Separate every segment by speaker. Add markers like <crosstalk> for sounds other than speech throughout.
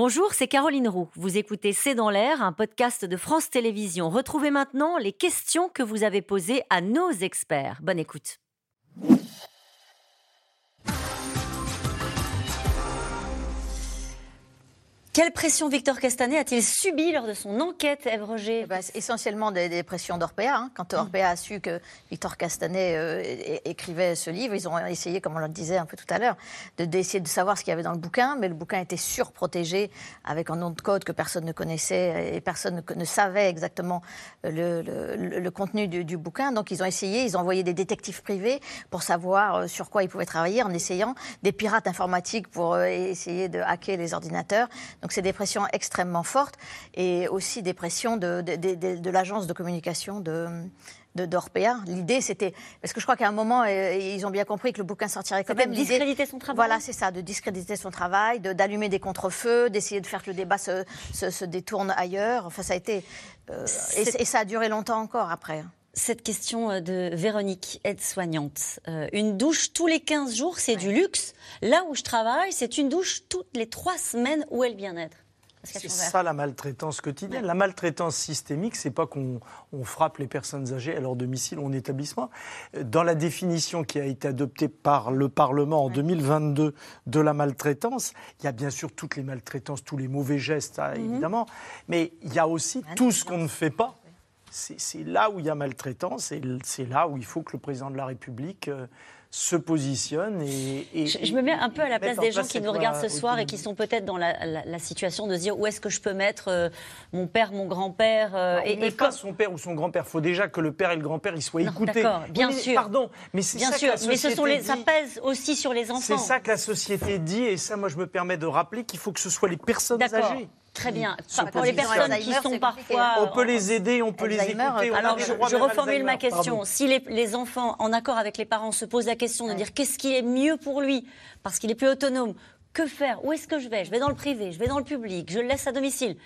Speaker 1: Bonjour, c'est Caroline Roux. Vous écoutez C'est dans l'air, un podcast de France Télévisions. Retrouvez maintenant les questions que vous avez posées à nos experts. Bonne écoute. Quelle pression Victor Castanet a-t-il subi lors de son enquête, Ève Roger
Speaker 2: eh ben, Essentiellement des, pressions d'Orpea. Hein. Quand Orpea a su que Victor Castanet euh, écrivait ce livre, ils ont essayé, comme on le disait un peu tout à l'heure, d'essayer de, savoir ce qu'il y avait dans le bouquin, mais le bouquin était surprotégé avec un nom de code que personne ne connaissait et personne ne, savait exactement le, contenu du, bouquin. Donc ils ont essayé, ils ont envoyé des détectives privés pour savoir euh, sur quoi ils pouvaient travailler en essayant, des pirates informatiques pour euh, essayer de hacker les ordinateurs. Donc c'est des pressions extrêmement fortes et aussi des pressions de, de, l'agence de communication de, d'Orpea. L'idée, c'était. Parce que je crois qu'à un moment, euh, ils ont bien compris que le bouquin sortirait quand même.
Speaker 1: De discréditer son travail.
Speaker 2: Voilà, c'est ça, de discréditer son travail, d'allumer des contre-feux, d'essayer de faire que le débat se, se, détourne ailleurs. Enfin, ça a été. Euh, et, ça a duré longtemps encore après.
Speaker 1: Cette question euh, de Véronique, aide-soignante. une douche tous les 15 jours, c'est du luxe. Là où je travaille, c'est une douche toutes les 3 semaines. Où est le bien-être
Speaker 3: c'est ça la maltraitance quotidienne. La maltraitance systémique, c'est pas qu'on frappe les personnes âgées à leur domicile ou en établissement. Dans la définition qui a été adoptée par le Parlement en 2022 de la maltraitance, il y a bien sûr toutes les maltraitances, tous les mauvais gestes, hein, mhm. évidemment, mais il y a aussi tout ce qu'on ne fait pas. C'est là où il y a maltraitance c'est là où il faut que le président de la République euh, se positionne et,
Speaker 1: je, me mets un peu à la place des gens qui nous regardent ce soir et qui sont peut-être dans la, situation de se dire où est-ce que je peux mettre euh, mon père, mon grand-père
Speaker 3: euh, et, et pas son père ou son grand-père. Il faut déjà que le père et le grand-père ils soient écoutés.
Speaker 1: D'accord, bien sûr.
Speaker 3: Pardon, mais c'est ça sûr.
Speaker 1: mais ce sont les, ça pèse aussi sur les enfants.
Speaker 3: C'est ça que la société dit et ça, moi, je me permets de rappeler qu'il faut que ce soit les personnes âgées.
Speaker 1: Très bien. Pour les personnes qui sont parfois.
Speaker 3: On peut les aider, on peut les écouter.
Speaker 1: Alors, je, reformule ma question. Si les, enfants, en accord avec les parents, se posent la question de dire qu'est-ce qui est mieux pour lui, parce qu'il est plus autonome, que faire? Où est-ce que je vais? Je vais dans le privé, je vais dans le public, je le laisse à domicile.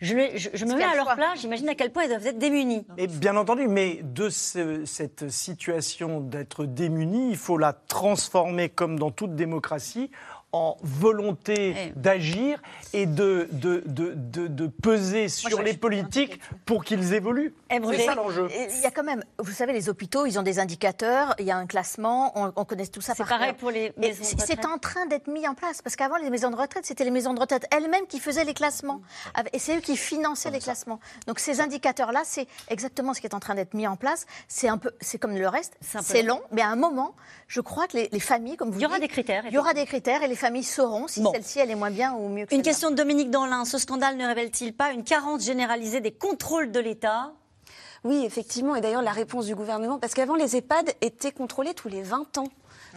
Speaker 1: Je, me mets à leur place, j'imagine à quel point ils doivent être démunis.
Speaker 3: Et bien entendu, mais de cette situation d'être démunis, il faut la transformer comme dans toute démocratie en volonté eh. d'agir et de, de, de, de peser sur les politiques pour qu'ils évoluent.
Speaker 2: Eh, c'est ça l'enjeu. Il y a quand même, vous savez, les hôpitaux, ils ont des indicateurs, il y a un classement, on, connaît tout ça
Speaker 1: par C'est pareil pour les maisons de retraite.
Speaker 2: C'est en train d'être mis en place, parce qu'avant, les maisons de retraite, c'était les maisons de retraite elles-mêmes qui faisaient les classements. Et c'est eux qui finançaient les classements. Donc ces indicateurs-là, c'est exactement ce qui est en train d'être mis en place. C'est un peu, c'est comme le reste, c'est long, mais à un moment, je crois que les, familles, comme vous
Speaker 1: Il y aura des critères.
Speaker 2: Il y aura des critères et les familles sauront si celle-ci, elle est moins bien ou mieux que
Speaker 1: Une question de Dominique Danlin. Ce scandale ne révèle-t-il pas une carence généralisée des contrôles de l'État?
Speaker 4: Oui, effectivement, et d'ailleurs la réponse du gouvernement, parce qu'avant les EHPAD étaient contrôlés tous les 20 ans.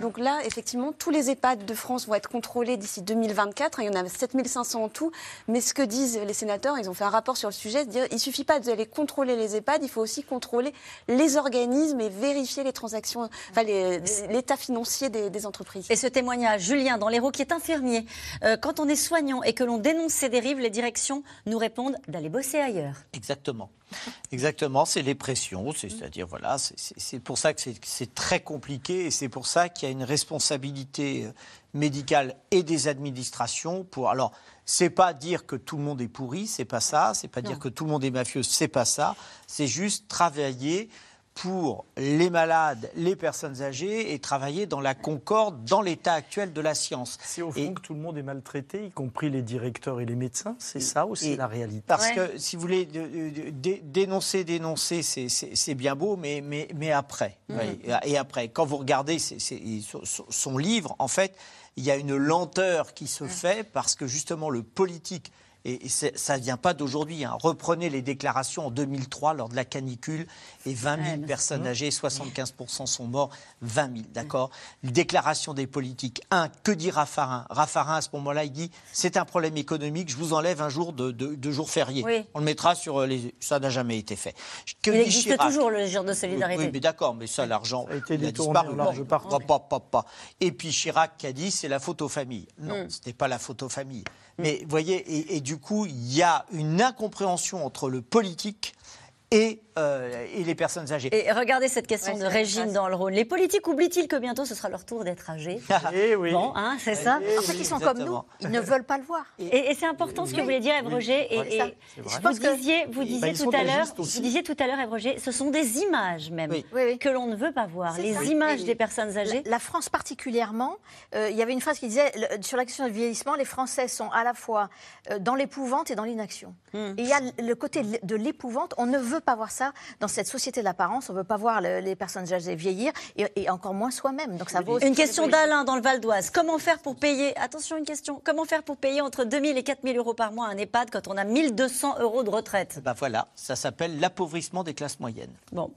Speaker 4: Donc là, effectivement, tous les EHPAD de France vont être contrôlés d'ici 2024. Il y en a 7500 en tout. Mais ce que disent les sénateurs, ils ont fait un rapport sur le sujet, dire il suffit pas d'aller contrôler les EHPAD, il faut aussi contrôler les organismes et vérifier les transactions, enfin l'état financier des, entreprises.
Speaker 1: Et ce témoignage, Julien, dans l'Hérault, qui est infirmier, euh, quand on est soignant et que l'on dénonce ces dérives, les directions nous répondent d'aller bosser ailleurs.
Speaker 5: Exactement. <laughs> Exactement, c'est les pressions, c'est-à-dire voilà, c'est pour ça que c'est très compliqué et c'est pour ça qu'il y a une responsabilité euh, médicale et des administrations pour. Alors, c'est pas dire que tout le monde est pourri, c'est pas ça, c'est pas dire que tout le monde est mafieux, c'est pas ça, c'est juste travailler pour les malades, les personnes âgées et travailler dans la concorde, dans l'état actuel de la science.
Speaker 3: C'est au fond que tout le monde est maltraité, y compris les directeurs et les médecins. C'est ça aussi la réalité.
Speaker 5: Parce que, si vous voulez, dénoncer, dénoncer, c'est bien beau, mais, mais, mais après. Mmh. Et après, quand vous regardez son livre, en fait, il y a une lenteur qui se fait parce que justement le politique et ça ne vient pas d'aujourd'hui. Hein. Reprenez les déclarations en 2003 lors de la canicule et 20 000 personnes âgées, 75% sont morts, 20 000, d'accord Déclaration des politiques. Un, que dit Raffarin? Raffarin, à ce moment-là, il dit c'est un problème économique, je vous enlève un jour de, de, jour férié. On le mettra sur les. Ça n'a jamais été fait.
Speaker 1: Que il existe toujours le jour de solidarité.
Speaker 5: Oui, mais d'accord, mais ça, l'argent a été disparu. Pas, pas, pas, Et puis Chirac qui a dit c'est la faute aux familles. Non, mm. ce n'était pas la faute aux familles. Mais vous voyez, et, et du coup, il y a une incompréhension entre le politique et, euh, et les personnes âgées.
Speaker 1: Et regardez cette question
Speaker 2: Ouais,
Speaker 1: de Régine dans le Rhône. Les politiques oublient-ils que bientôt ce sera leur tour d'être âgés <laughs>
Speaker 3: Eh oui.
Speaker 1: Bon, hein, c'est ça.
Speaker 3: Eh
Speaker 2: En fait,
Speaker 5: oui,
Speaker 2: ils sont comme nous. Ils ne veulent pas le voir.
Speaker 1: Et, et c'est important ce que vous voulez dire, Roger. Et, et
Speaker 3: ça,
Speaker 1: vous
Speaker 2: pense que-
Speaker 1: disiez, vous
Speaker 3: Bah,
Speaker 1: disiez tout à l'heure, vous disiez tout à l'heure, Roger, ce sont des images même
Speaker 5: Oui.
Speaker 2: Oui, oui.
Speaker 1: que l'on ne veut pas voir. Les
Speaker 2: ça.
Speaker 1: images des personnes âgées.
Speaker 2: La, la France particulièrement, euh, il y avait une phrase qui disait le- sur la question du vieillissement, les Français sont à la fois euh, dans l'épouvante et dans l'inaction.
Speaker 1: Hmm.
Speaker 2: Et il y a le côté de l'épouvante. On ne veut pas voir ça dans cette société de l'apparence. On ne veut pas voir le- les personnes âgées vieillir et, et encore moins soi-même. Donc ça vaut
Speaker 1: Une question d'Alain dans le Val d'Oise. Comment faire pour payer, attention une question, comment faire pour payer entre 2000 et 4000 euros par mois un EHPAD quand on a 1200 euros de retraite?
Speaker 5: Ben voilà, ça s'appelle l'appauvrissement des classes moyennes.
Speaker 1: Bon.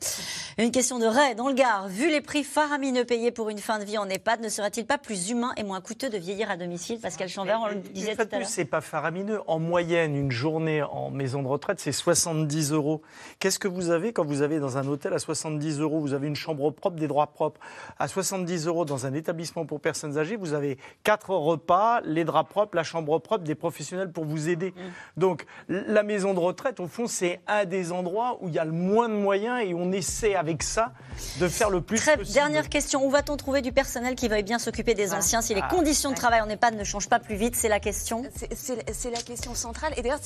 Speaker 1: Une question de Ray dans le Gard. Vu les prix faramineux payés pour une fin de vie en EHPAD, ne serait-il pas plus humain et moins coûteux de vieillir à domicile? Pascal Chambert, on le disait tout à l'heure.
Speaker 3: c'est pas faramineux. En moyenne, une journée en maison de retraite, c'est 70 euros. Qu'est-ce que vous avez quand vous avez dans un hôtel à 70 euros? Vous avez une chambre propre, des droits propres. À 70 euros dans un établissement pour personnes âgées, vous avez quatre repas, les draps propres, la chambre propre, des professionnels pour vous aider.
Speaker 1: Mm.
Speaker 3: Donc, la maison de retraite, au fond, c'est un des endroits où il y a le moins de moyens et on essaie avec ça de faire le plus
Speaker 1: Très
Speaker 3: possible.
Speaker 1: dernière question. Où va-t-on trouver du personnel qui veuille bien s'occuper des anciens? Si les
Speaker 3: Ah.
Speaker 1: conditions de travail en EHPAD ne changent pas plus vite C'est la question.
Speaker 4: C'est- la question centrale. Et d'ailleurs,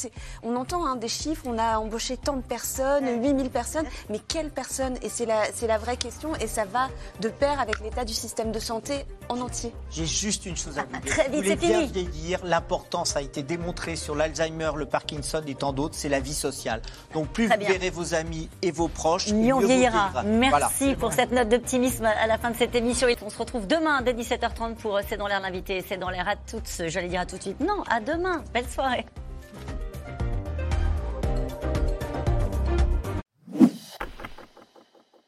Speaker 4: on entend hein, des chiffres, on a embauché tant de personnes, 8000 personnes, mais quelles personnes Et c'est la, c'est la vraie question, et ça va de pair avec l'état du système de santé en entier.
Speaker 5: J'ai juste une chose à vous dire.
Speaker 1: Très vite, c'est
Speaker 5: bien
Speaker 1: fini.
Speaker 5: vieillir, l'importance a été démontrée sur l'Alzheimer, le Parkinson et tant d'autres, c'est la vie sociale. Donc plus
Speaker 1: Très
Speaker 5: vous
Speaker 1: bien.
Speaker 5: verrez vos amis et vos proches,
Speaker 1: Mieux on
Speaker 5: vous
Speaker 1: vieillira.
Speaker 5: Voilà.
Speaker 1: Merci pour cette note d'optimisme à la fin de cette émission. On se retrouve demain dès 17h30 pour C'est dans l'air l'invité. C'est dans l'air à toutes. J'allais dire à tout de suite. Non, à demain. Belle soirée.